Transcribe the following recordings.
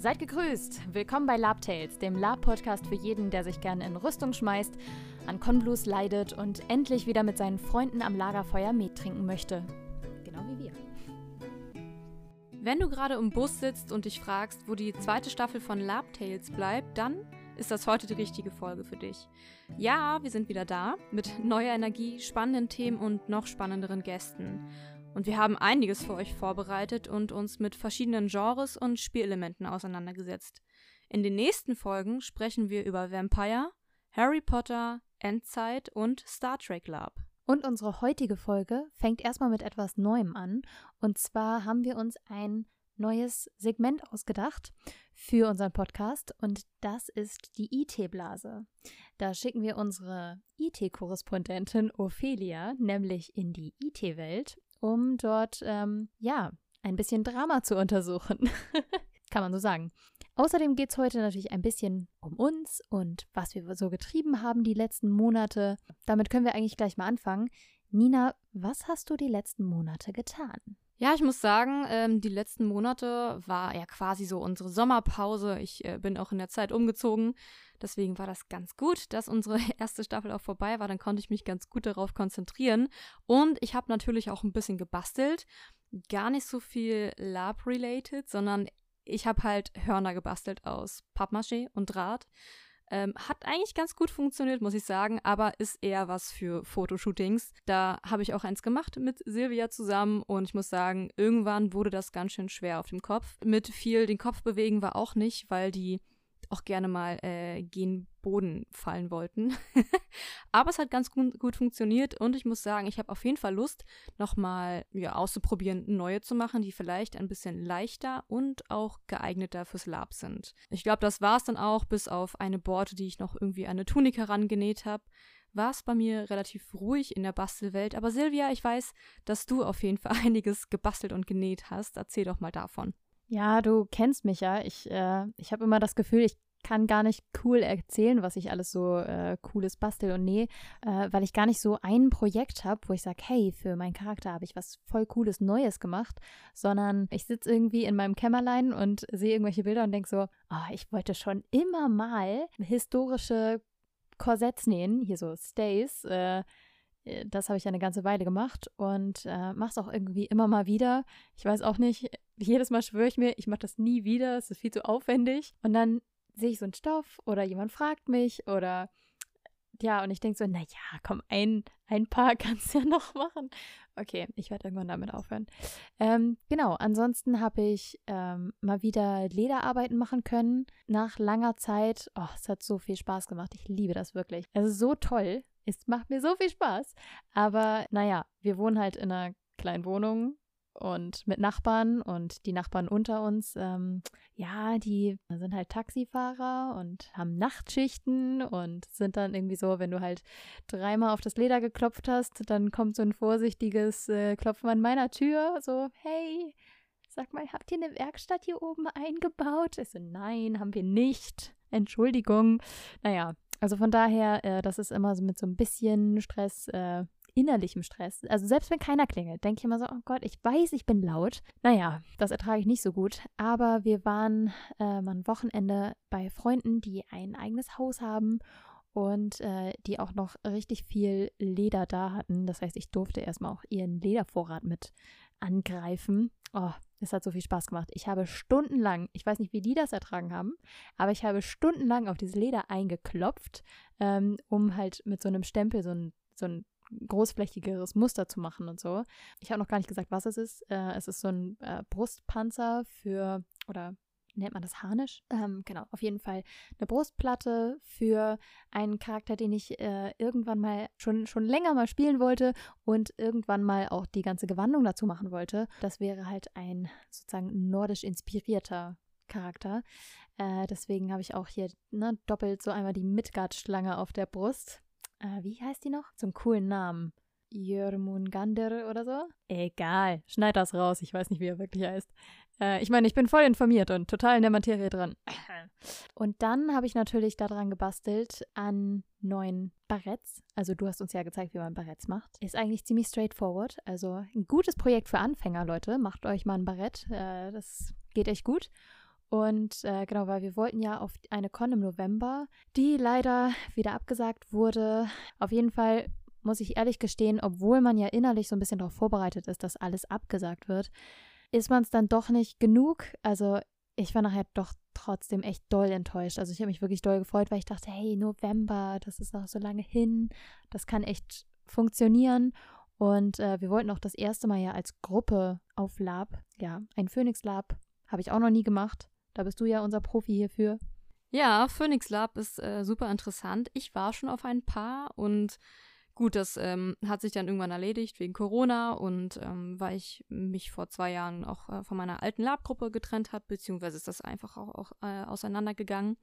Seid gegrüßt! Willkommen bei Lab Tales, dem Lab-Podcast für jeden, der sich gerne in Rüstung schmeißt, an Konblues leidet und endlich wieder mit seinen Freunden am Lagerfeuer Met trinken möchte. Genau wie wir. Wenn du gerade im Bus sitzt und dich fragst, wo die zweite Staffel von Lab Tales bleibt, dann ist das heute die richtige Folge für dich. Ja, wir sind wieder da mit neuer Energie, spannenden Themen und noch spannenderen Gästen. Und wir haben einiges für euch vorbereitet und uns mit verschiedenen Genres und Spielelementen auseinandergesetzt. In den nächsten Folgen sprechen wir über Vampire, Harry Potter, Endzeit und Star Trek Lab. Und unsere heutige Folge fängt erstmal mit etwas Neuem an. Und zwar haben wir uns ein neues Segment ausgedacht für unseren Podcast und das ist die IT-Blase. Da schicken wir unsere IT-Korrespondentin Ophelia nämlich in die IT-Welt um dort, ähm, ja, ein bisschen Drama zu untersuchen. Kann man so sagen. Außerdem geht es heute natürlich ein bisschen um uns und was wir so getrieben haben die letzten Monate. Damit können wir eigentlich gleich mal anfangen. Nina, was hast du die letzten Monate getan? Ja, ich muss sagen, ähm, die letzten Monate war ja quasi so unsere Sommerpause. Ich äh, bin auch in der Zeit umgezogen. Deswegen war das ganz gut, dass unsere erste Staffel auch vorbei war. Dann konnte ich mich ganz gut darauf konzentrieren. Und ich habe natürlich auch ein bisschen gebastelt. Gar nicht so viel Lab-related, sondern ich habe halt Hörner gebastelt aus Pappmaché und Draht. Ähm, hat eigentlich ganz gut funktioniert, muss ich sagen, aber ist eher was für Fotoshootings. Da habe ich auch eins gemacht mit Silvia zusammen und ich muss sagen, irgendwann wurde das ganz schön schwer auf dem Kopf. Mit viel den Kopf bewegen war auch nicht, weil die auch gerne mal äh, gen Boden fallen wollten. Aber es hat ganz gut, gut, funktioniert und ich muss sagen, ich habe auf jeden Fall Lust, nochmal ja, auszuprobieren, neue zu machen, die vielleicht ein bisschen leichter und auch geeigneter fürs Lab sind. Ich glaube, das war es dann auch, bis auf eine Borte, die ich noch irgendwie an eine Tunika rangenäht habe war es bei mir relativ ruhig in der Bastelwelt. Aber Silvia, ich weiß, dass du auf jeden Fall einiges gebastelt und genäht hast. Erzähl doch mal davon. Ja, du kennst mich ja. Ich, äh, ich habe immer das Gefühl, ich kann gar nicht cool erzählen, was ich alles so äh, cooles bastel und nähe, äh, weil ich gar nicht so ein Projekt habe, wo ich sage, hey, für meinen Charakter habe ich was voll cooles Neues gemacht, sondern ich sitze irgendwie in meinem Kämmerlein und sehe irgendwelche Bilder und denke so, oh, ich wollte schon immer mal historische Korsetts nähen, hier so Stays, äh, das habe ich eine ganze Weile gemacht und äh, mache es auch irgendwie immer mal wieder. Ich weiß auch nicht, jedes Mal schwöre ich mir, ich mache das nie wieder, es ist viel zu aufwendig. Und dann sehe ich so einen Stoff oder jemand fragt mich oder ja, und ich denke so, naja, komm, ein, ein paar kannst du ja noch machen. Okay, ich werde irgendwann damit aufhören. Ähm, genau, ansonsten habe ich ähm, mal wieder Lederarbeiten machen können. Nach langer Zeit. Oh, es hat so viel Spaß gemacht. Ich liebe das wirklich. Es ist so toll. Es macht mir so viel Spaß. Aber naja, wir wohnen halt in einer kleinen Wohnung und mit Nachbarn und die Nachbarn unter uns, ähm, ja, die sind halt Taxifahrer und haben Nachtschichten und sind dann irgendwie so, wenn du halt dreimal auf das Leder geklopft hast, dann kommt so ein vorsichtiges äh, Klopfen an meiner Tür, so, hey, sag mal, habt ihr eine Werkstatt hier oben eingebaut? Ich so, nein, haben wir nicht. Entschuldigung. Naja, also von daher, äh, das ist immer so mit so ein bisschen Stress äh, innerlichem Stress. Also selbst wenn keiner klingelt, denke ich immer so, oh Gott, ich weiß, ich bin laut. Naja, das ertrage ich nicht so gut. Aber wir waren äh, mal ein Wochenende bei Freunden, die ein eigenes Haus haben und äh, die auch noch richtig viel Leder da hatten. Das heißt, ich durfte erstmal auch ihren Ledervorrat mit angreifen. Oh, es hat so viel Spaß gemacht. Ich habe stundenlang, ich weiß nicht, wie die das ertragen haben, aber ich habe stundenlang auf dieses Leder eingeklopft, ähm, um halt mit so einem Stempel so ein, so ein großflächigeres Muster zu machen und so. Ich habe noch gar nicht gesagt, was es ist. Äh, es ist so ein äh, Brustpanzer für, oder nennt man das Harnisch? Ähm, genau, auf jeden Fall eine Brustplatte für einen Charakter, den ich äh, irgendwann mal schon, schon länger mal spielen wollte und irgendwann mal auch die ganze Gewandung dazu machen wollte. Das wäre halt ein sozusagen nordisch inspirierter Charakter. Äh, deswegen habe ich auch hier ne, doppelt so einmal die Midgard-Schlange auf der Brust äh, wie heißt die noch? Zum coolen Namen. Jörmungander oder so? Egal, schneid das raus, ich weiß nicht, wie er wirklich heißt. Äh, ich meine, ich bin voll informiert und total in der Materie dran. Und dann habe ich natürlich daran gebastelt an neuen Barretts. Also du hast uns ja gezeigt, wie man Barretts macht. Ist eigentlich ziemlich straightforward. Also ein gutes Projekt für Anfänger, Leute. Macht euch mal ein Barett. Äh, das geht echt gut. Und äh, genau, weil wir wollten ja auf eine Con im November, die leider wieder abgesagt wurde. Auf jeden Fall muss ich ehrlich gestehen, obwohl man ja innerlich so ein bisschen darauf vorbereitet ist, dass alles abgesagt wird, ist man es dann doch nicht genug. Also ich war nachher doch trotzdem echt doll enttäuscht. Also ich habe mich wirklich doll gefreut, weil ich dachte, hey, November, das ist noch so lange hin, das kann echt funktionieren. Und äh, wir wollten auch das erste Mal ja als Gruppe auf Lab, ja, ein Phoenix Lab, habe ich auch noch nie gemacht. Da bist du ja unser Profi hierfür. Ja, Phoenix Lab ist äh, super interessant. Ich war schon auf ein paar und gut, das ähm, hat sich dann irgendwann erledigt wegen Corona und ähm, weil ich mich vor zwei Jahren auch äh, von meiner alten Lab-Gruppe getrennt habe, beziehungsweise ist das einfach auch, auch äh, auseinandergegangen.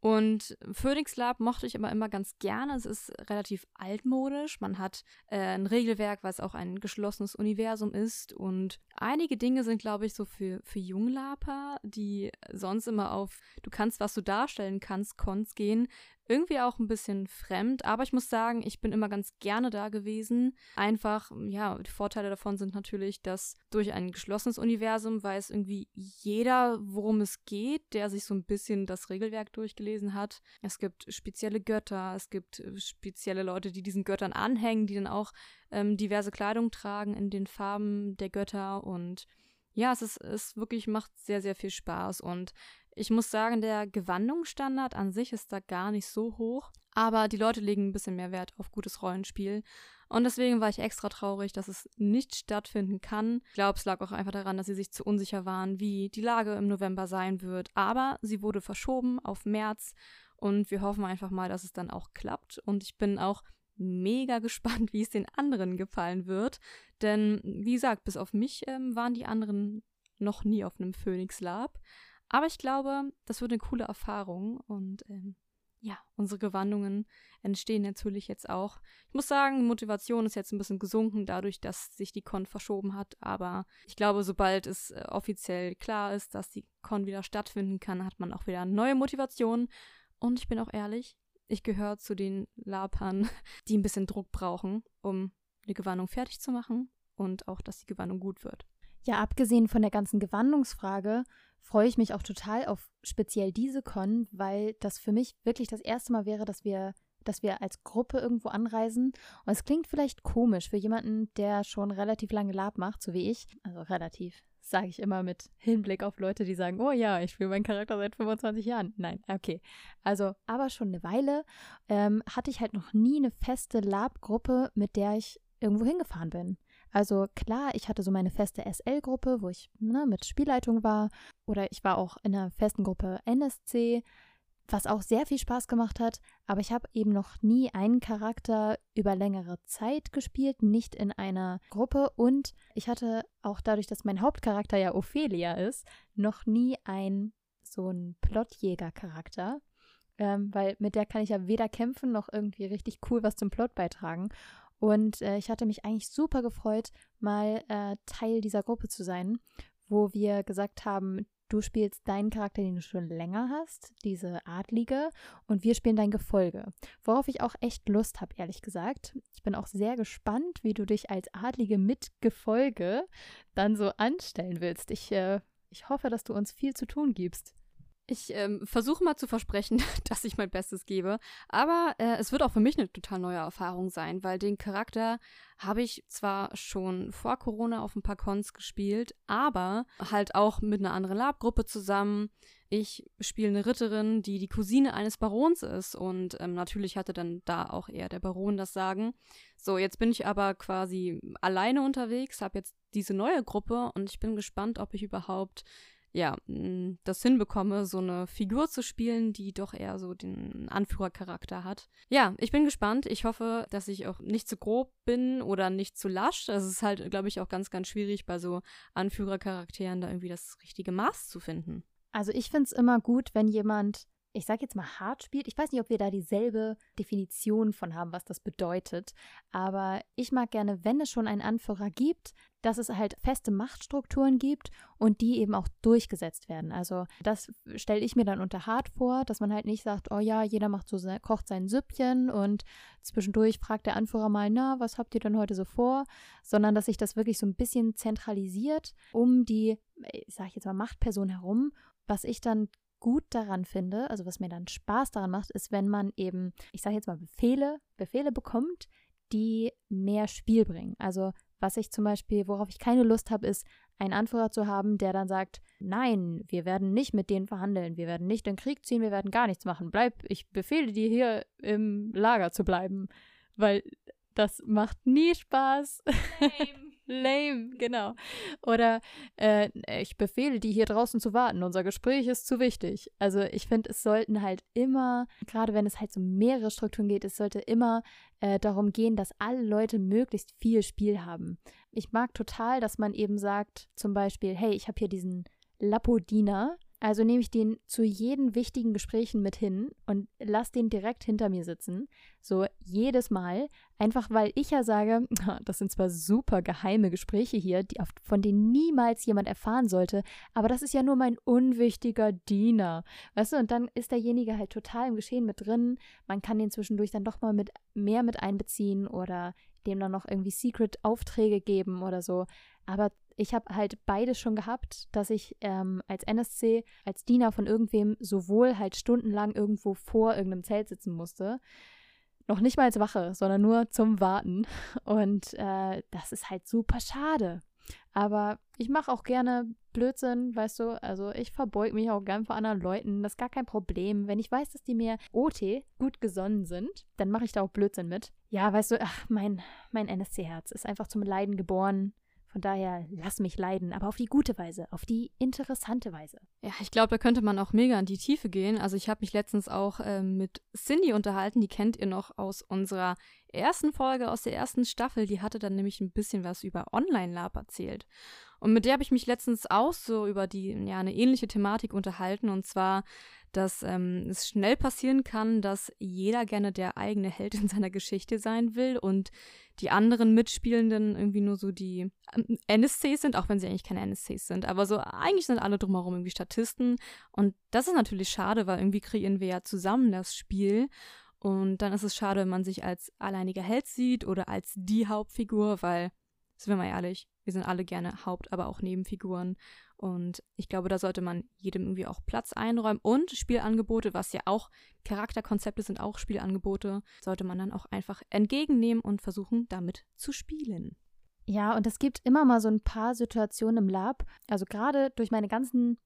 Und Phoenix Lab mochte ich immer immer ganz gerne. Es ist relativ altmodisch. Man hat äh, ein Regelwerk, was auch ein geschlossenes Universum ist. Und einige Dinge sind, glaube ich, so für, für Junglaper, die sonst immer auf du kannst, was du darstellen kannst, Cons gehen, irgendwie auch ein bisschen fremd, aber ich muss sagen, ich bin immer ganz gerne da gewesen. Einfach, ja, die Vorteile davon sind natürlich, dass durch ein geschlossenes Universum weiß irgendwie jeder, worum es geht, der sich so ein bisschen das Regelwerk durchgelesen hat. Es gibt spezielle Götter, es gibt äh, spezielle Leute, die diesen Göttern anhängen, die dann auch ähm, diverse Kleidung tragen in den Farben der Götter und ja, es ist, es wirklich macht sehr, sehr viel Spaß und ich muss sagen, der Gewandungsstandard an sich ist da gar nicht so hoch, aber die Leute legen ein bisschen mehr Wert auf gutes Rollenspiel. Und deswegen war ich extra traurig, dass es nicht stattfinden kann. Ich glaube, es lag auch einfach daran, dass sie sich zu unsicher waren, wie die Lage im November sein wird. Aber sie wurde verschoben auf März und wir hoffen einfach mal, dass es dann auch klappt. Und ich bin auch mega gespannt, wie es den anderen gefallen wird. Denn, wie gesagt, bis auf mich ähm, waren die anderen noch nie auf einem Phoenix Lab. Aber ich glaube, das wird eine coole Erfahrung und ähm, ja, unsere Gewandungen entstehen natürlich jetzt auch. Ich muss sagen, Motivation ist jetzt ein bisschen gesunken, dadurch, dass sich die Con verschoben hat. Aber ich glaube, sobald es äh, offiziell klar ist, dass die Con wieder stattfinden kann, hat man auch wieder neue Motivation. Und ich bin auch ehrlich, ich gehöre zu den Lapern, die ein bisschen Druck brauchen, um eine Gewandung fertig zu machen und auch, dass die Gewandung gut wird. Ja, abgesehen von der ganzen Gewandungsfrage freue ich mich auch total auf speziell diese Con, weil das für mich wirklich das erste Mal wäre, dass wir dass wir als Gruppe irgendwo anreisen. Und es klingt vielleicht komisch für jemanden, der schon relativ lange Lab macht, so wie ich. Also relativ, sage ich immer mit Hinblick auf Leute, die sagen, oh ja, ich spiele meinen Charakter seit 25 Jahren. Nein, okay. Also, aber schon eine Weile ähm, hatte ich halt noch nie eine feste Lab-Gruppe, mit der ich irgendwo hingefahren bin. Also klar, ich hatte so meine feste SL-Gruppe, wo ich ne, mit Spielleitung war. Oder ich war auch in einer festen Gruppe NSC, was auch sehr viel Spaß gemacht hat. Aber ich habe eben noch nie einen Charakter über längere Zeit gespielt, nicht in einer Gruppe. Und ich hatte auch dadurch, dass mein Hauptcharakter ja Ophelia ist, noch nie einen so einen Plotjäger-Charakter. Ähm, weil mit der kann ich ja weder kämpfen noch irgendwie richtig cool was zum Plot beitragen. Und äh, ich hatte mich eigentlich super gefreut, mal äh, Teil dieser Gruppe zu sein, wo wir gesagt haben, du spielst deinen Charakter, den du schon länger hast, diese Adlige, und wir spielen dein Gefolge. Worauf ich auch echt Lust habe, ehrlich gesagt. Ich bin auch sehr gespannt, wie du dich als Adlige mit Gefolge dann so anstellen willst. Ich, äh, ich hoffe, dass du uns viel zu tun gibst. Ich ähm, versuche mal zu versprechen, dass ich mein Bestes gebe. Aber äh, es wird auch für mich eine total neue Erfahrung sein, weil den Charakter habe ich zwar schon vor Corona auf ein paar Cons gespielt, aber halt auch mit einer anderen Lab-Gruppe zusammen. Ich spiele eine Ritterin, die die Cousine eines Barons ist und ähm, natürlich hatte dann da auch eher der Baron das Sagen. So, jetzt bin ich aber quasi alleine unterwegs, habe jetzt diese neue Gruppe und ich bin gespannt, ob ich überhaupt ja, das hinbekomme, so eine Figur zu spielen, die doch eher so den Anführercharakter hat. Ja, ich bin gespannt. Ich hoffe, dass ich auch nicht zu grob bin oder nicht zu lasch. Das ist halt, glaube ich, auch ganz, ganz schwierig bei so Anführercharakteren da irgendwie das richtige Maß zu finden. Also ich finde es immer gut, wenn jemand ich sage jetzt mal hart spielt. Ich weiß nicht, ob wir da dieselbe Definition von haben, was das bedeutet. Aber ich mag gerne, wenn es schon einen Anführer gibt, dass es halt feste Machtstrukturen gibt und die eben auch durchgesetzt werden. Also das stelle ich mir dann unter hart vor, dass man halt nicht sagt, oh ja, jeder macht so kocht sein Süppchen und zwischendurch fragt der Anführer mal, na, was habt ihr denn heute so vor? Sondern dass sich das wirklich so ein bisschen zentralisiert um die, ich sage jetzt mal Machtperson herum was ich dann gut daran finde, also was mir dann Spaß daran macht, ist, wenn man eben, ich sage jetzt mal Befehle, Befehle bekommt, die mehr Spiel bringen. Also was ich zum Beispiel, worauf ich keine Lust habe, ist, einen Anführer zu haben, der dann sagt, nein, wir werden nicht mit denen verhandeln, wir werden nicht in den Krieg ziehen, wir werden gar nichts machen. Bleib, ich befehle dir hier im Lager zu bleiben. Weil das macht nie Spaß. Lame. Genau. Oder äh, ich befehle die hier draußen zu warten. Unser Gespräch ist zu wichtig. Also ich finde, es sollten halt immer, gerade wenn es halt so mehrere Strukturen geht, es sollte immer äh, darum gehen, dass alle Leute möglichst viel Spiel haben. Ich mag total, dass man eben sagt, zum Beispiel, hey, ich habe hier diesen Lapodiner also nehme ich den zu jeden wichtigen Gesprächen mit hin und lasse den direkt hinter mir sitzen. So jedes Mal. Einfach weil ich ja sage, das sind zwar super geheime Gespräche hier, die, von denen niemals jemand erfahren sollte, aber das ist ja nur mein unwichtiger Diener. Weißt du, und dann ist derjenige halt total im Geschehen mit drin. Man kann den zwischendurch dann doch mal mit mehr mit einbeziehen oder dem dann noch irgendwie Secret-Aufträge geben oder so. Aber ich habe halt beides schon gehabt, dass ich ähm, als NSC, als Diener von irgendwem sowohl halt stundenlang irgendwo vor irgendeinem Zelt sitzen musste, noch nicht mal als Wache, sondern nur zum Warten. Und äh, das ist halt super schade. Aber ich mache auch gerne Blödsinn, weißt du. Also ich verbeug mich auch gern vor anderen Leuten. Das ist gar kein Problem. Wenn ich weiß, dass die mir OT gut gesonnen sind, dann mache ich da auch Blödsinn mit. Ja, weißt du, ach, mein, mein NSC-Herz ist einfach zum Leiden geboren. Von daher lass mich leiden, aber auf die gute Weise, auf die interessante Weise. Ja, ich glaube, da könnte man auch mega in die Tiefe gehen. Also ich habe mich letztens auch ähm, mit Cindy unterhalten, die kennt ihr noch aus unserer ersten Folge, aus der ersten Staffel. Die hatte dann nämlich ein bisschen was über Online-Lab erzählt. Und mit der habe ich mich letztens auch so über die, ja, eine ähnliche Thematik unterhalten. Und zwar dass ähm, es schnell passieren kann, dass jeder gerne der eigene Held in seiner Geschichte sein will und die anderen Mitspielenden irgendwie nur so die ähm, NSCs sind, auch wenn sie eigentlich keine NSCs sind. Aber so eigentlich sind alle drumherum irgendwie Statisten. Und das ist natürlich schade, weil irgendwie kreieren wir ja zusammen das Spiel. Und dann ist es schade, wenn man sich als alleiniger Held sieht oder als die Hauptfigur, weil, sind wir mal ehrlich, wir sind alle gerne Haupt-, aber auch Nebenfiguren. Und ich glaube, da sollte man jedem irgendwie auch Platz einräumen. Und Spielangebote, was ja auch Charakterkonzepte sind, auch Spielangebote, sollte man dann auch einfach entgegennehmen und versuchen, damit zu spielen. Ja, und es gibt immer mal so ein paar Situationen im Lab. Also gerade durch meine ganzen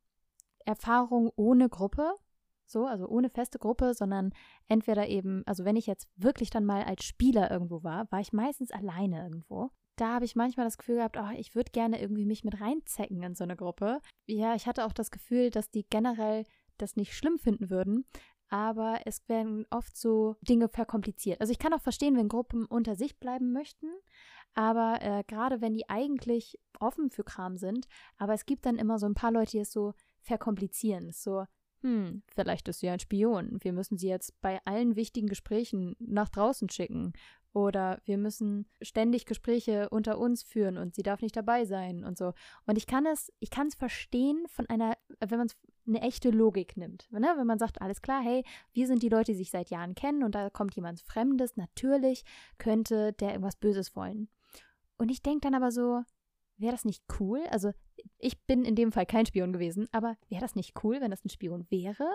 Erfahrungen ohne Gruppe, so, also ohne feste Gruppe, sondern entweder eben, also wenn ich jetzt wirklich dann mal als Spieler irgendwo war, war ich meistens alleine irgendwo da habe ich manchmal das Gefühl gehabt, oh, ich würde gerne irgendwie mich mit reinzecken in so eine Gruppe. Ja, ich hatte auch das Gefühl, dass die generell das nicht schlimm finden würden, aber es werden oft so Dinge verkompliziert. Also ich kann auch verstehen, wenn Gruppen unter sich bleiben möchten, aber äh, gerade wenn die eigentlich offen für Kram sind, aber es gibt dann immer so ein paar Leute, die es so verkomplizieren. So, hm, vielleicht ist sie ein Spion. Wir müssen sie jetzt bei allen wichtigen Gesprächen nach draußen schicken. Oder wir müssen ständig Gespräche unter uns führen und sie darf nicht dabei sein und so. Und ich kann es, ich kann es verstehen von einer, wenn man es eine echte Logik nimmt. Ne? Wenn man sagt, alles klar, hey, wir sind die Leute, die sich seit Jahren kennen und da kommt jemand Fremdes, natürlich könnte der irgendwas Böses wollen. Und ich denke dann aber so, wäre das nicht cool? Also, ich bin in dem Fall kein Spion gewesen, aber wäre das nicht cool, wenn das ein Spion wäre?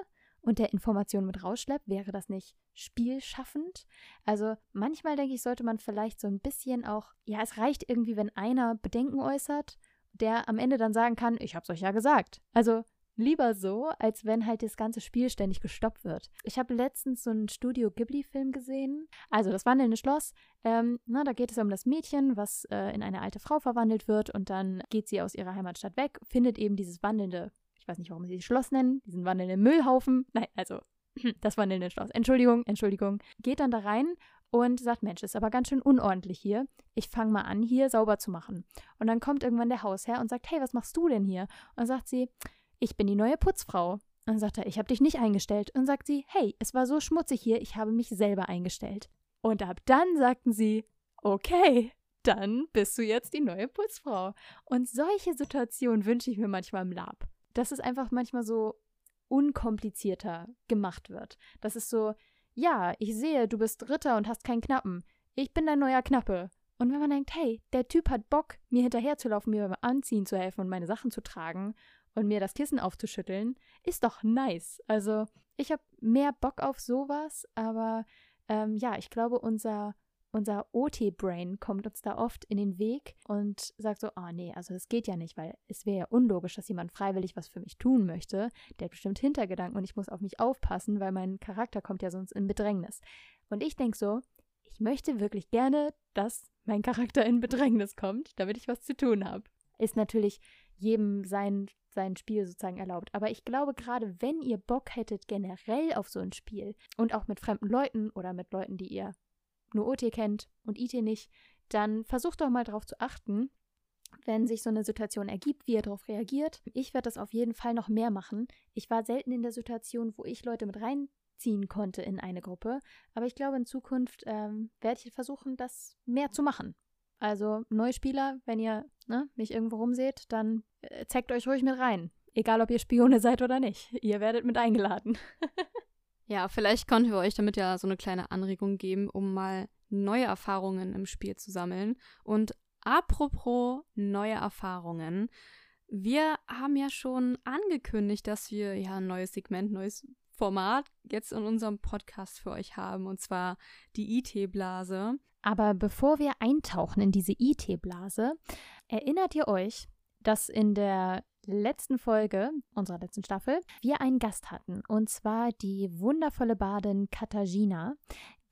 Und der Information mit rausschleppt, wäre das nicht spielschaffend? Also manchmal denke ich, sollte man vielleicht so ein bisschen auch, ja, es reicht irgendwie, wenn einer Bedenken äußert, der am Ende dann sagen kann, ich hab's euch ja gesagt. Also lieber so, als wenn halt das ganze Spiel ständig gestoppt wird. Ich habe letztens so einen Studio Ghibli-Film gesehen. Also das wandelnde Schloss. Ähm, na, da geht es um das Mädchen, was äh, in eine alte Frau verwandelt wird und dann geht sie aus ihrer Heimatstadt weg, findet eben dieses wandelnde ich weiß nicht, warum sie es Schloss nennen, diesen wandelnden Müllhaufen. Nein, also das wandelnde Schloss. Entschuldigung, Entschuldigung. Geht dann da rein und sagt, Mensch, ist aber ganz schön unordentlich hier. Ich fange mal an, hier sauber zu machen. Und dann kommt irgendwann der Hausherr und sagt, hey, was machst du denn hier? Und dann sagt sie, ich bin die neue Putzfrau. Und dann sagt er, ich habe dich nicht eingestellt. Und sagt sie, hey, es war so schmutzig hier, ich habe mich selber eingestellt. Und ab dann sagten sie, okay, dann bist du jetzt die neue Putzfrau. Und solche Situationen wünsche ich mir manchmal im Lab dass es einfach manchmal so unkomplizierter gemacht wird. Das ist so, ja, ich sehe, du bist Ritter und hast keinen Knappen. Ich bin dein neuer Knappe. Und wenn man denkt, hey, der Typ hat Bock, mir hinterherzulaufen, mir beim Anziehen zu helfen und meine Sachen zu tragen und mir das Kissen aufzuschütteln, ist doch nice. Also ich habe mehr Bock auf sowas, aber ähm, ja, ich glaube, unser unser OT-Brain kommt uns da oft in den Weg und sagt so, ah oh, nee, also das geht ja nicht, weil es wäre ja unlogisch, dass jemand freiwillig was für mich tun möchte. Der hat bestimmt Hintergedanken und ich muss auf mich aufpassen, weil mein Charakter kommt ja sonst in Bedrängnis. Und ich denke so, ich möchte wirklich gerne, dass mein Charakter in Bedrängnis kommt, damit ich was zu tun habe. Ist natürlich jedem sein, sein Spiel sozusagen erlaubt. Aber ich glaube, gerade wenn ihr Bock hättet generell auf so ein Spiel und auch mit fremden Leuten oder mit Leuten, die ihr nur OT kennt und IT nicht, dann versucht doch mal darauf zu achten, wenn sich so eine Situation ergibt, wie ihr darauf reagiert. Ich werde das auf jeden Fall noch mehr machen. Ich war selten in der Situation, wo ich Leute mit reinziehen konnte in eine Gruppe, aber ich glaube, in Zukunft ähm, werde ich versuchen, das mehr zu machen. Also neue Spieler, wenn ihr ne, mich irgendwo rumseht, dann äh, zeigt euch ruhig mit rein. Egal, ob ihr Spione seid oder nicht. Ihr werdet mit eingeladen. Ja, vielleicht konnten wir euch damit ja so eine kleine Anregung geben, um mal neue Erfahrungen im Spiel zu sammeln. Und apropos neue Erfahrungen, wir haben ja schon angekündigt, dass wir ja ein neues Segment, neues Format jetzt in unserem Podcast für euch haben, und zwar die IT-Blase. Aber bevor wir eintauchen in diese IT-Blase, erinnert ihr euch, dass in der letzten Folge unserer letzten Staffel wir einen Gast hatten und zwar die wundervolle Badin Katarzyna,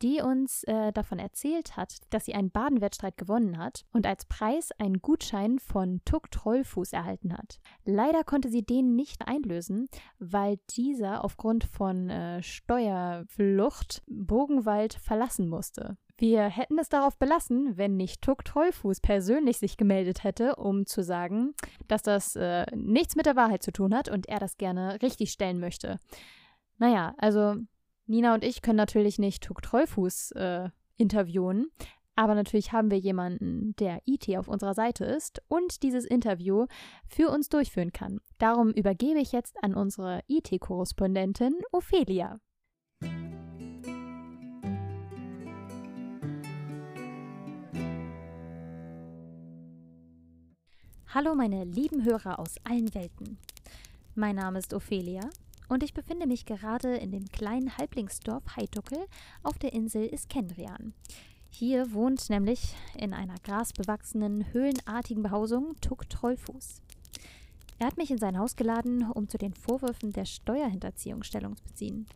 die uns äh, davon erzählt hat, dass sie einen Badenwettstreit gewonnen hat und als Preis einen Gutschein von Tuck Trollfuß erhalten hat. Leider konnte sie den nicht einlösen, weil dieser aufgrund von äh, Steuerflucht Bogenwald verlassen musste. Wir hätten es darauf belassen, wenn nicht Tuck Trollfuß persönlich sich gemeldet hätte, um zu sagen, dass das äh, nichts mit der Wahrheit zu tun hat und er das gerne richtigstellen möchte. Naja, also Nina und ich können natürlich nicht Tuck Trollfuß äh, interviewen, aber natürlich haben wir jemanden, der IT auf unserer Seite ist und dieses Interview für uns durchführen kann. Darum übergebe ich jetzt an unsere IT-Korrespondentin Ophelia. Hallo meine lieben Hörer aus allen Welten. Mein Name ist Ophelia und ich befinde mich gerade in dem kleinen Halblingsdorf Heiduckel auf der Insel Iskendrian. Hier wohnt nämlich in einer grasbewachsenen, höhlenartigen Behausung Tuk Trollfuß. Er hat mich in sein Haus geladen, um zu den Vorwürfen der Steuerhinterziehung Stellung zu beziehen.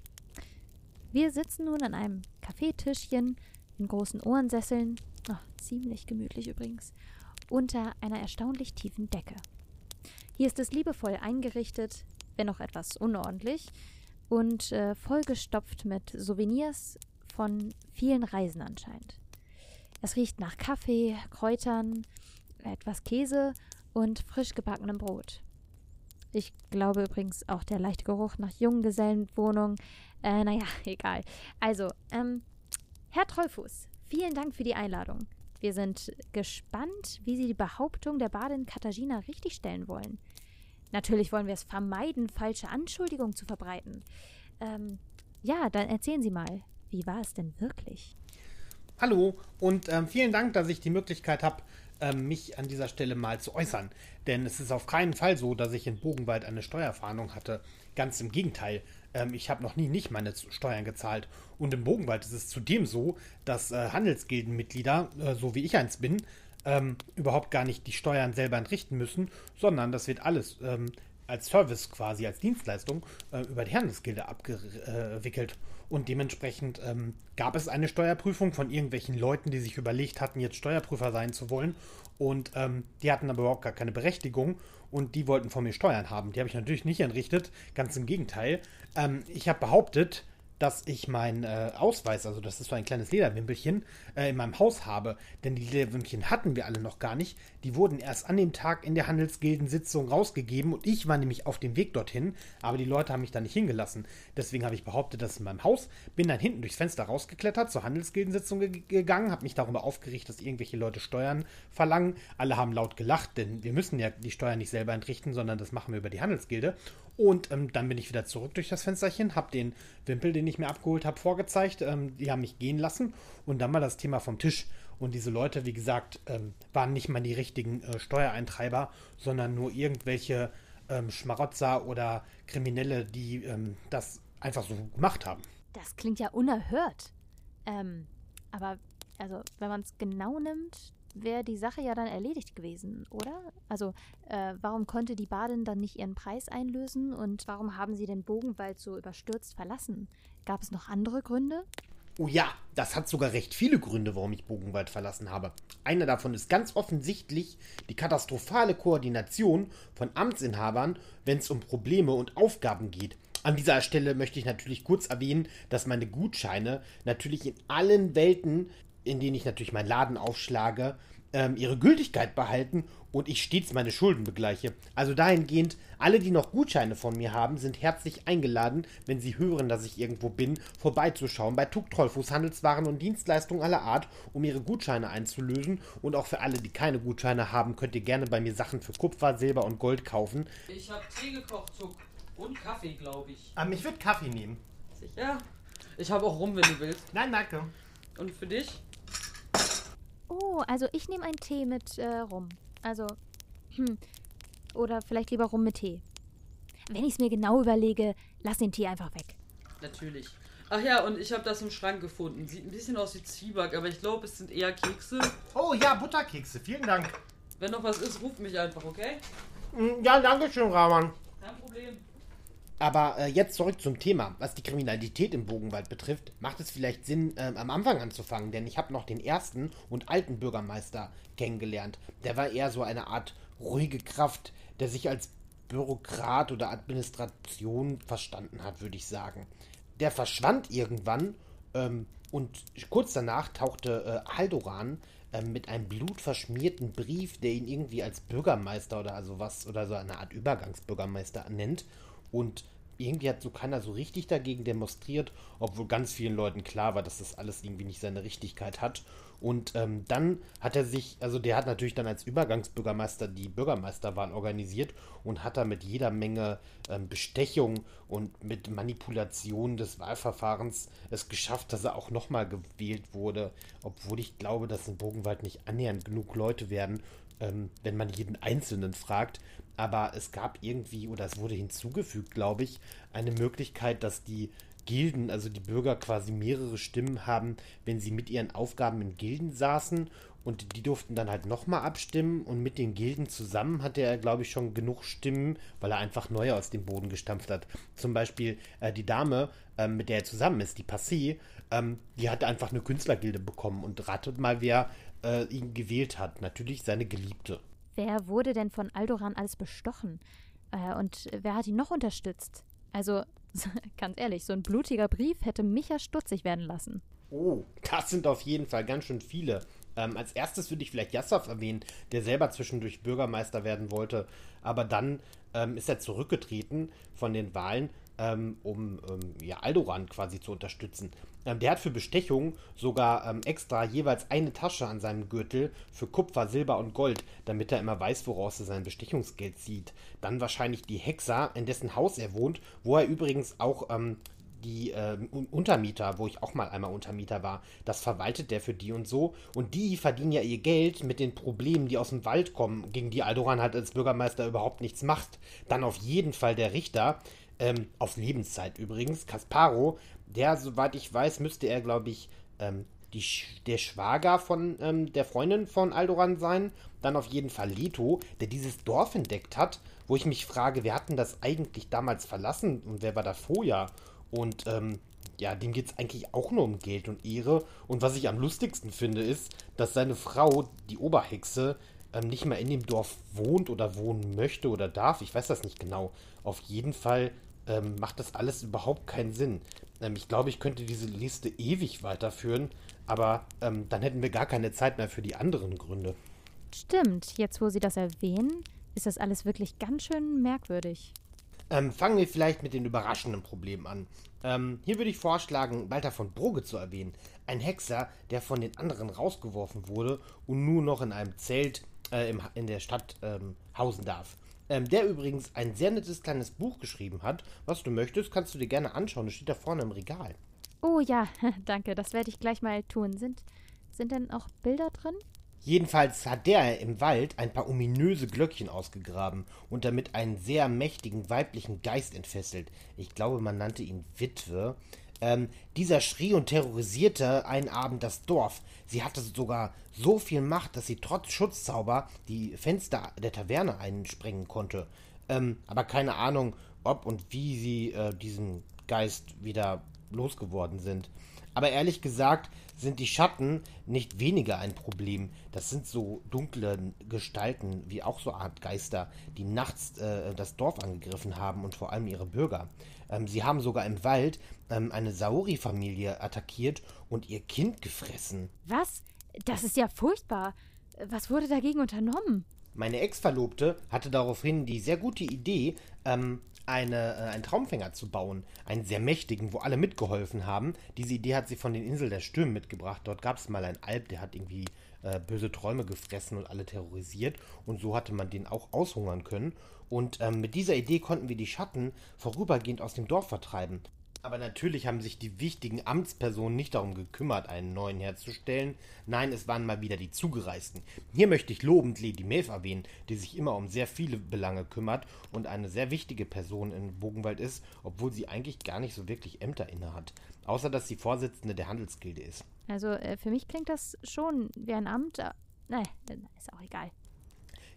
Wir sitzen nun an einem Kaffeetischchen in großen Ohrensesseln, oh, ziemlich gemütlich übrigens, unter einer erstaunlich tiefen Decke. Hier ist es liebevoll eingerichtet, wenn auch etwas unordentlich, und äh, vollgestopft mit Souvenirs von vielen Reisen anscheinend. Es riecht nach Kaffee, Kräutern, etwas Käse und frisch gebackenem Brot. Ich glaube übrigens auch der leichte Geruch nach Junggesellenwohnung. Äh, naja, egal. Also, ähm, Herr Trollfuß, vielen Dank für die Einladung. Wir sind gespannt, wie Sie die Behauptung der Badin Katharina richtigstellen wollen. Natürlich wollen wir es vermeiden, falsche Anschuldigungen zu verbreiten. Ähm, ja, dann erzählen Sie mal, wie war es denn wirklich? Hallo und ähm, vielen Dank, dass ich die Möglichkeit habe, ähm, mich an dieser Stelle mal zu äußern. Denn es ist auf keinen Fall so, dass ich in Bogenwald eine Steuerfahndung hatte. Ganz im Gegenteil. Ähm, ich habe noch nie nicht meine Steuern gezahlt. Und im Bogenwald ist es zudem so, dass äh, Handelsgildenmitglieder, äh, so wie ich eins bin, ähm, überhaupt gar nicht die Steuern selber entrichten müssen, sondern das wird alles ähm, als Service quasi, als Dienstleistung äh, über die Handelsgilde abgewickelt. Und dementsprechend ähm, gab es eine Steuerprüfung von irgendwelchen Leuten, die sich überlegt hatten, jetzt Steuerprüfer sein zu wollen. Und ähm, die hatten aber überhaupt gar keine Berechtigung und die wollten von mir Steuern haben. Die habe ich natürlich nicht entrichtet, ganz im Gegenteil. Ähm, ich habe behauptet, dass ich meinen äh, Ausweis, also das ist so ein kleines Lederwimpelchen, äh, in meinem Haus habe. Denn die Lederwimpelchen hatten wir alle noch gar nicht. Die wurden erst an dem Tag in der Handelsgildensitzung rausgegeben und ich war nämlich auf dem Weg dorthin, aber die Leute haben mich da nicht hingelassen. Deswegen habe ich behauptet, dass in meinem Haus, bin dann hinten durchs Fenster rausgeklettert, zur Handelsgildensitzung ge gegangen, habe mich darüber aufgeregt, dass irgendwelche Leute Steuern verlangen. Alle haben laut gelacht, denn wir müssen ja die Steuern nicht selber entrichten, sondern das machen wir über die Handelsgilde. Und ähm, dann bin ich wieder zurück durch das Fensterchen, habe den Wimpel, den ich mir abgeholt habe, vorgezeigt. Ähm, die haben mich gehen lassen und dann war das Thema vom Tisch. Und diese Leute, wie gesagt, ähm, waren nicht mal die richtigen äh, Steuereintreiber, sondern nur irgendwelche ähm, Schmarotzer oder Kriminelle, die ähm, das einfach so gemacht haben. Das klingt ja unerhört. Ähm, aber, also, wenn man es genau nimmt, wäre die Sache ja dann erledigt gewesen, oder? Also, äh, warum konnte die Badin dann nicht ihren Preis einlösen und warum haben sie den Bogenwald so überstürzt verlassen? Gab es noch andere Gründe? Oh ja, das hat sogar recht viele Gründe, warum ich Bogenwald verlassen habe. Einer davon ist ganz offensichtlich die katastrophale Koordination von Amtsinhabern, wenn es um Probleme und Aufgaben geht. An dieser Stelle möchte ich natürlich kurz erwähnen, dass meine Gutscheine natürlich in allen Welten, in denen ich natürlich meinen Laden aufschlage, ähm, ihre Gültigkeit behalten und ich stets meine Schulden begleiche. Also dahingehend, alle, die noch Gutscheine von mir haben, sind herzlich eingeladen, wenn sie hören, dass ich irgendwo bin, vorbeizuschauen bei Tuk Trollfuß Handelswaren und Dienstleistungen aller Art, um ihre Gutscheine einzulösen. Und auch für alle, die keine Gutscheine haben, könnt ihr gerne bei mir Sachen für Kupfer, Silber und Gold kaufen. Ich habe Tee gekocht, Zuck. Und Kaffee, glaube ich. Ähm, ich würde Kaffee nehmen. Sicher? Ich habe auch rum, wenn du willst. Nein, danke. Und für dich? Oh, also ich nehme einen Tee mit äh, Rum. Also, hm. Oder vielleicht lieber Rum mit Tee. Wenn ich es mir genau überlege, lass den Tee einfach weg. Natürlich. Ach ja, und ich habe das im Schrank gefunden. Sieht ein bisschen aus wie Zwieback, aber ich glaube, es sind eher Kekse. Oh ja, Butterkekse. Vielen Dank. Wenn noch was ist, ruf mich einfach, okay? Mm, Ja, danke schön, Rahman. Kein Problem. Aber äh, jetzt zurück zum Thema. Was die Kriminalität im Bogenwald betrifft, macht es vielleicht Sinn, ähm, am Anfang anzufangen, denn ich habe noch den ersten und alten Bürgermeister kennengelernt. Der war eher so eine Art ruhige Kraft, der sich als Bürokrat oder Administration verstanden hat, würde ich sagen. Der verschwand irgendwann ähm, und kurz danach tauchte äh, Haldoran ähm, mit einem blutverschmierten Brief, der ihn irgendwie als Bürgermeister oder sowas oder so eine Art Übergangsbürgermeister nennt. Und irgendwie hat so keiner so richtig dagegen demonstriert, obwohl ganz vielen Leuten klar war, dass das alles irgendwie nicht seine Richtigkeit hat. Und ähm, dann hat er sich, also der hat natürlich dann als Übergangsbürgermeister die Bürgermeisterwahl organisiert und hat da mit jeder Menge ähm, Bestechung und mit Manipulation des Wahlverfahrens es geschafft, dass er auch nochmal gewählt wurde, obwohl ich glaube, dass in Bogenwald nicht annähernd genug Leute werden, ähm, wenn man jeden Einzelnen fragt. Aber es gab irgendwie, oder es wurde hinzugefügt, glaube ich, eine Möglichkeit, dass die Gilden, also die Bürger quasi mehrere Stimmen haben, wenn sie mit ihren Aufgaben in Gilden saßen und die durften dann halt nochmal abstimmen und mit den Gilden zusammen hatte er, glaube ich, schon genug Stimmen, weil er einfach neue aus dem Boden gestampft hat. Zum Beispiel äh, die Dame, ähm, mit der er zusammen ist, die Passé, ähm, die hat einfach eine Künstlergilde bekommen und ratet mal, wer äh, ihn gewählt hat. Natürlich seine Geliebte. Wer wurde denn von Aldoran alles bestochen? Äh, und wer hat ihn noch unterstützt? Also, ganz ehrlich, so ein blutiger Brief hätte mich ja stutzig werden lassen. Oh, das sind auf jeden Fall ganz schön viele. Ähm, als erstes würde ich vielleicht Yassaf erwähnen, der selber zwischendurch Bürgermeister werden wollte, aber dann ähm, ist er zurückgetreten von den Wahlen, ähm, um ähm, ja, Aldoran quasi zu unterstützen. Ähm, der hat für Bestechung sogar ähm, extra jeweils eine Tasche an seinem Gürtel für Kupfer, Silber und Gold, damit er immer weiß, woraus er sein Bestechungsgeld zieht. Dann wahrscheinlich die Hexer, in dessen Haus er wohnt, wo er übrigens auch ähm, die äh, Un- Untermieter, wo ich auch mal einmal Untermieter war, das verwaltet der für die und so. Und die verdienen ja ihr Geld mit den Problemen, die aus dem Wald kommen, gegen die Aldoran halt als Bürgermeister überhaupt nichts macht. Dann auf jeden Fall der Richter, ähm, auf Lebenszeit übrigens, Kasparo, der, soweit ich weiß, müsste er, glaube ich, ähm, die, der Schwager von ähm, der Freundin von Aldoran sein. Dann auf jeden Fall Leto, der dieses Dorf entdeckt hat, wo ich mich frage, wer hat denn das eigentlich damals verlassen und wer war da vorher? Und ähm, ja, dem geht es eigentlich auch nur um Geld und Ehre. Und was ich am lustigsten finde, ist, dass seine Frau, die Oberhexe, ähm, nicht mehr in dem Dorf wohnt oder wohnen möchte oder darf. Ich weiß das nicht genau. Auf jeden Fall ähm, macht das alles überhaupt keinen Sinn. Ähm, ich glaube, ich könnte diese Liste ewig weiterführen, aber ähm, dann hätten wir gar keine Zeit mehr für die anderen Gründe. Stimmt, jetzt wo Sie das erwähnen, ist das alles wirklich ganz schön merkwürdig. Ähm, fangen wir vielleicht mit den überraschenden Problemen an. Ähm, hier würde ich vorschlagen, Walter von Brugge zu erwähnen. Ein Hexer, der von den anderen rausgeworfen wurde und nur noch in einem Zelt äh, im, in der Stadt ähm, hausen darf. Ähm, der übrigens ein sehr nettes kleines Buch geschrieben hat. Was du möchtest, kannst du dir gerne anschauen. Das steht da vorne im Regal. Oh ja, danke, das werde ich gleich mal tun. Sind, sind denn auch Bilder drin? Jedenfalls hat der im Wald ein paar ominöse Glöckchen ausgegraben und damit einen sehr mächtigen weiblichen Geist entfesselt. Ich glaube, man nannte ihn Witwe. Ähm, dieser schrie und terrorisierte einen Abend das Dorf. Sie hatte sogar so viel Macht, dass sie trotz Schutzzauber die Fenster der Taverne einsprengen konnte. Ähm, aber keine Ahnung, ob und wie sie äh, diesen Geist wieder losgeworden sind. Aber ehrlich gesagt sind die Schatten nicht weniger ein Problem. Das sind so dunkle Gestalten, wie auch so Art Geister, die nachts äh, das Dorf angegriffen haben und vor allem ihre Bürger. Ähm, sie haben sogar im Wald ähm, eine Saori-Familie attackiert und ihr Kind gefressen. Was? Das ist ja furchtbar. Was wurde dagegen unternommen? Meine Ex-Verlobte hatte daraufhin die sehr gute Idee, ähm, eine, äh, einen Traumfänger zu bauen. Einen sehr mächtigen, wo alle mitgeholfen haben. Diese Idee hat sie von den Inseln der Stürme mitgebracht. Dort gab es mal einen Alp, der hat irgendwie äh, böse Träume gefressen und alle terrorisiert. Und so hatte man den auch aushungern können. Und ähm, mit dieser Idee konnten wir die Schatten vorübergehend aus dem Dorf vertreiben. Aber natürlich haben sich die wichtigen Amtspersonen nicht darum gekümmert, einen neuen herzustellen. Nein, es waren mal wieder die Zugereisten. Hier möchte ich lobend Lady Maeve erwähnen, die sich immer um sehr viele Belange kümmert und eine sehr wichtige Person in Bogenwald ist, obwohl sie eigentlich gar nicht so wirklich Ämter innehat. Außer dass sie Vorsitzende der Handelsgilde ist. Also äh, für mich klingt das schon wie ein Amt. Äh, nein, ist auch egal.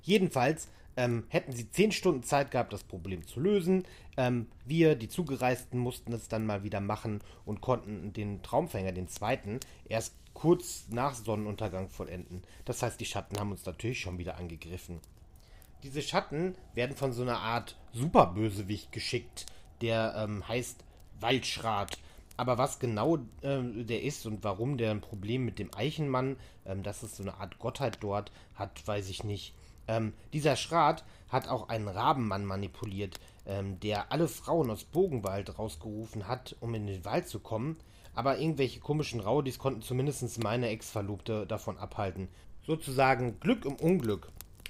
Jedenfalls ähm, hätten sie zehn Stunden Zeit gehabt, das Problem zu lösen. Ähm, wir, die Zugereisten, mussten es dann mal wieder machen und konnten den Traumfänger, den zweiten, erst kurz nach Sonnenuntergang vollenden. Das heißt, die Schatten haben uns natürlich schon wieder angegriffen. Diese Schatten werden von so einer Art Superbösewicht geschickt, der ähm, heißt Waldschrat. Aber was genau äh, der ist und warum der ein Problem mit dem Eichenmann, ähm, das ist so eine Art Gottheit dort, hat, weiß ich nicht. Ähm, dieser Schrat hat auch einen Rabenmann manipuliert, ähm, der alle Frauen aus Bogenwald rausgerufen hat, um in den Wald zu kommen. Aber irgendwelche komischen Raudis konnten zumindest meine Ex-Verlobte davon abhalten. Sozusagen Glück im Unglück.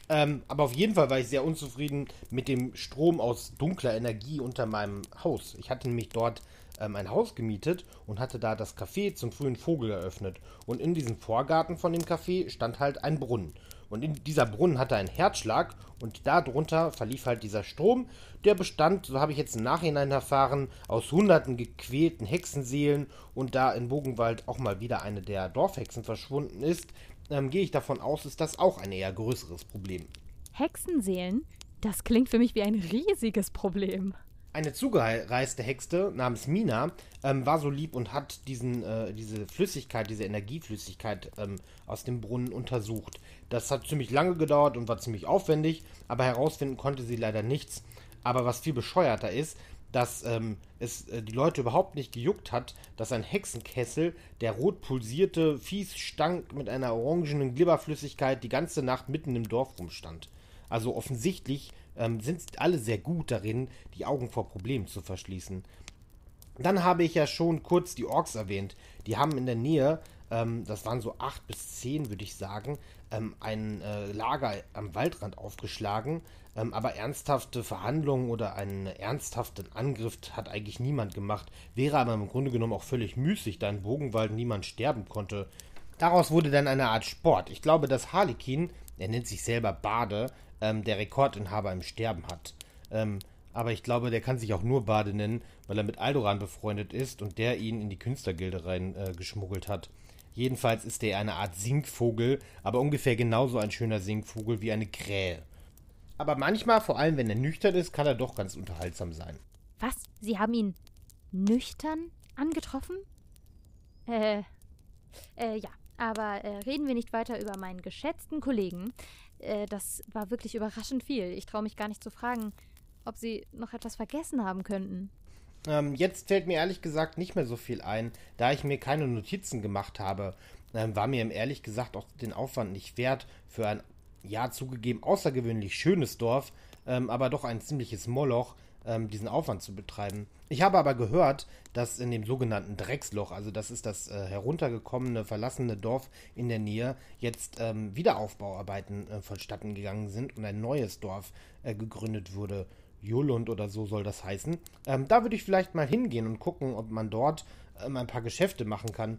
Ähm, aber auf jeden Fall war ich sehr unzufrieden mit dem Strom aus dunkler Energie unter meinem Haus. Ich hatte nämlich dort ähm, ein Haus gemietet und hatte da das Café zum frühen Vogel eröffnet. Und in diesem Vorgarten von dem Café stand halt ein Brunnen. Und in dieser Brunnen hatte einen Herzschlag und darunter verlief halt dieser Strom. Der bestand, so habe ich jetzt im Nachhinein erfahren, aus hunderten gequälten Hexenseelen und da in Bogenwald auch mal wieder eine der Dorfhexen verschwunden ist, ähm, gehe ich davon aus, ist das auch ein eher größeres Problem. Hexenseelen? Das klingt für mich wie ein riesiges Problem. Eine zugereiste Hexe namens Mina ähm, war so lieb und hat diesen, äh, diese Flüssigkeit, diese Energieflüssigkeit ähm, aus dem Brunnen untersucht. Das hat ziemlich lange gedauert und war ziemlich aufwendig, aber herausfinden konnte sie leider nichts. Aber was viel bescheuerter ist, dass ähm, es äh, die Leute überhaupt nicht gejuckt hat, dass ein Hexenkessel, der rot pulsierte, fies stank mit einer orangenen Glibberflüssigkeit, die ganze Nacht mitten im Dorf rumstand. Also offensichtlich ähm, sind alle sehr gut darin, die Augen vor Problemen zu verschließen. Dann habe ich ja schon kurz die Orks erwähnt. Die haben in der Nähe, ähm, das waren so acht bis zehn, würde ich sagen, ähm, ein äh, Lager am Waldrand aufgeschlagen. Ähm, aber ernsthafte Verhandlungen oder einen ernsthaften Angriff hat eigentlich niemand gemacht. Wäre aber im Grunde genommen auch völlig müßig, da in Bogenwald niemand sterben konnte. Daraus wurde dann eine Art Sport. Ich glaube, dass Harlekin, er nennt sich selber Bade, ähm, der Rekordinhaber im Sterben hat. Ähm, aber ich glaube, der kann sich auch nur Bade nennen, weil er mit Aldoran befreundet ist und der ihn in die Künstlergilde reingeschmuggelt äh, hat. Jedenfalls ist er eine Art Singvogel, aber ungefähr genauso ein schöner Singvogel wie eine Krähe. Aber manchmal, vor allem wenn er nüchtern ist, kann er doch ganz unterhaltsam sein. Was? Sie haben ihn nüchtern angetroffen? Äh, äh, ja. Aber äh, reden wir nicht weiter über meinen geschätzten Kollegen, äh, das war wirklich überraschend viel. Ich traue mich gar nicht zu fragen, ob Sie noch etwas vergessen haben könnten. Ähm, jetzt fällt mir ehrlich gesagt nicht mehr so viel ein, da ich mir keine Notizen gemacht habe. Ähm, war mir ehrlich gesagt auch den Aufwand nicht wert für ein, ja, zugegeben außergewöhnlich schönes Dorf, ähm, aber doch ein ziemliches Moloch, ähm, diesen Aufwand zu betreiben. Ich habe aber gehört, dass in dem sogenannten Drecksloch, also das ist das äh, heruntergekommene, verlassene Dorf in der Nähe, jetzt ähm, Wiederaufbauarbeiten äh, vonstatten gegangen sind und ein neues Dorf äh, gegründet wurde. Jolund oder so soll das heißen. Ähm, da würde ich vielleicht mal hingehen und gucken, ob man dort ähm, ein paar Geschäfte machen kann.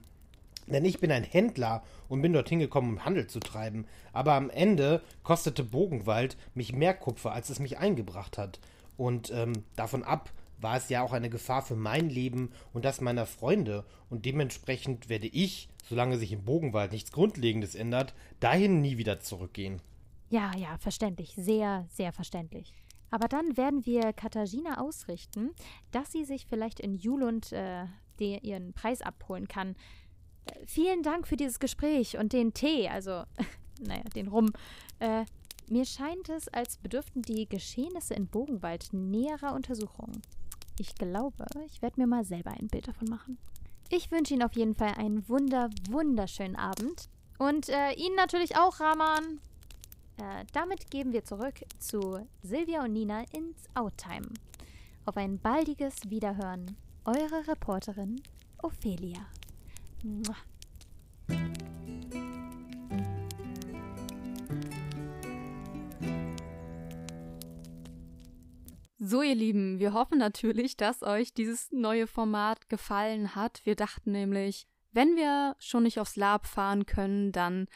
Denn ich bin ein Händler und bin dorthin gekommen, um Handel zu treiben. Aber am Ende kostete Bogenwald mich mehr Kupfer, als es mich eingebracht hat. Und ähm, davon ab war es ja auch eine Gefahr für mein Leben und das meiner Freunde. Und dementsprechend werde ich, solange sich im Bogenwald nichts Grundlegendes ändert, dahin nie wieder zurückgehen. Ja, ja, verständlich. Sehr, sehr verständlich. Aber dann werden wir Katharina ausrichten, dass sie sich vielleicht in Julund äh, ihren Preis abholen kann. Äh, vielen Dank für dieses Gespräch und den Tee, also, naja, den Rum. Äh, mir scheint es, als bedürften die Geschehnisse in Bogenwald näherer Untersuchung. Ich glaube, ich werde mir mal selber ein Bild davon machen. Ich wünsche Ihnen auf jeden Fall einen wunder, wunderschönen Abend. Und äh, Ihnen natürlich auch, Rahman. Äh, damit geben wir zurück zu Silvia und Nina ins Outtime. Auf ein baldiges Wiederhören. Eure Reporterin Ophelia. Mua. So, ihr Lieben, wir hoffen natürlich, dass euch dieses neue Format gefallen hat. Wir dachten nämlich, wenn wir schon nicht aufs Lab fahren können, dann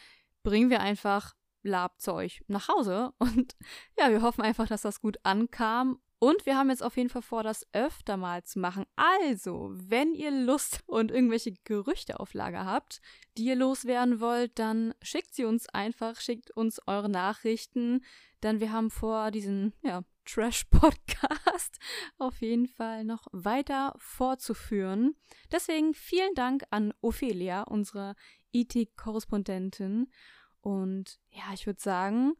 bringen wir einfach Lab zu euch nach Hause. Und ja, wir hoffen einfach, dass das gut ankam. Und wir haben jetzt auf jeden Fall vor, das öfter mal zu machen. Also, wenn ihr Lust und irgendwelche Gerüchte auf Lager habt, die ihr loswerden wollt, dann schickt sie uns einfach, schickt uns eure Nachrichten. Denn wir haben vor, diesen ja, Trash-Podcast auf jeden Fall noch weiter fortzuführen. Deswegen vielen Dank an Ophelia, unsere IT-Korrespondentin. Und ja, ich würde sagen,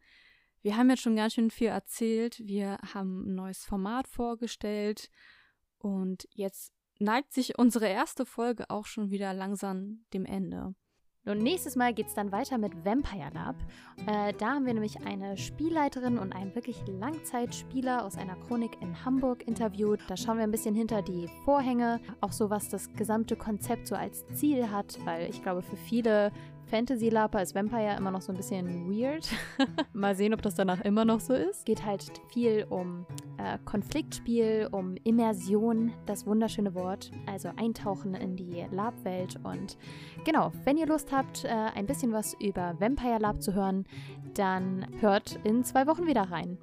wir haben jetzt schon ganz schön viel erzählt. Wir haben ein neues Format vorgestellt. Und jetzt neigt sich unsere erste Folge auch schon wieder langsam dem Ende. Und nächstes Mal geht es dann weiter mit Vampire Lab. Äh, da haben wir nämlich eine Spielleiterin und einen wirklich Langzeitspieler aus einer Chronik in Hamburg interviewt. Da schauen wir ein bisschen hinter die Vorhänge, auch so was das gesamte Konzept so als Ziel hat, weil ich glaube, für viele Fantasy-Laper ist Vampire immer noch so ein bisschen weird. Mal sehen, ob das danach immer noch so ist. Geht halt viel um äh, Konfliktspiel, um Immersion, das wunderschöne Wort. Also eintauchen in die Lab-Welt. Und genau, wenn ihr Lust habt, äh, ein bisschen was über Vampire Lab zu hören, dann hört in zwei Wochen wieder rein.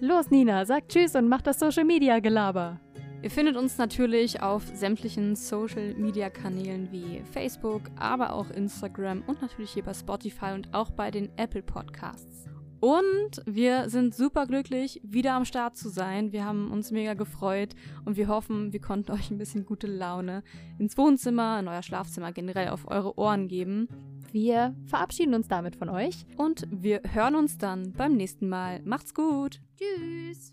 Los, Nina, sag Tschüss und mach das Social Media Gelaber. Ihr findet uns natürlich auf sämtlichen Social Media Kanälen wie Facebook, aber auch Instagram und natürlich hier bei Spotify und auch bei den Apple Podcasts. Und wir sind super glücklich, wieder am Start zu sein. Wir haben uns mega gefreut und wir hoffen, wir konnten euch ein bisschen gute Laune ins Wohnzimmer, in euer Schlafzimmer generell auf eure Ohren geben. Wir verabschieden uns damit von euch und wir hören uns dann beim nächsten Mal. Macht's gut. Tschüss.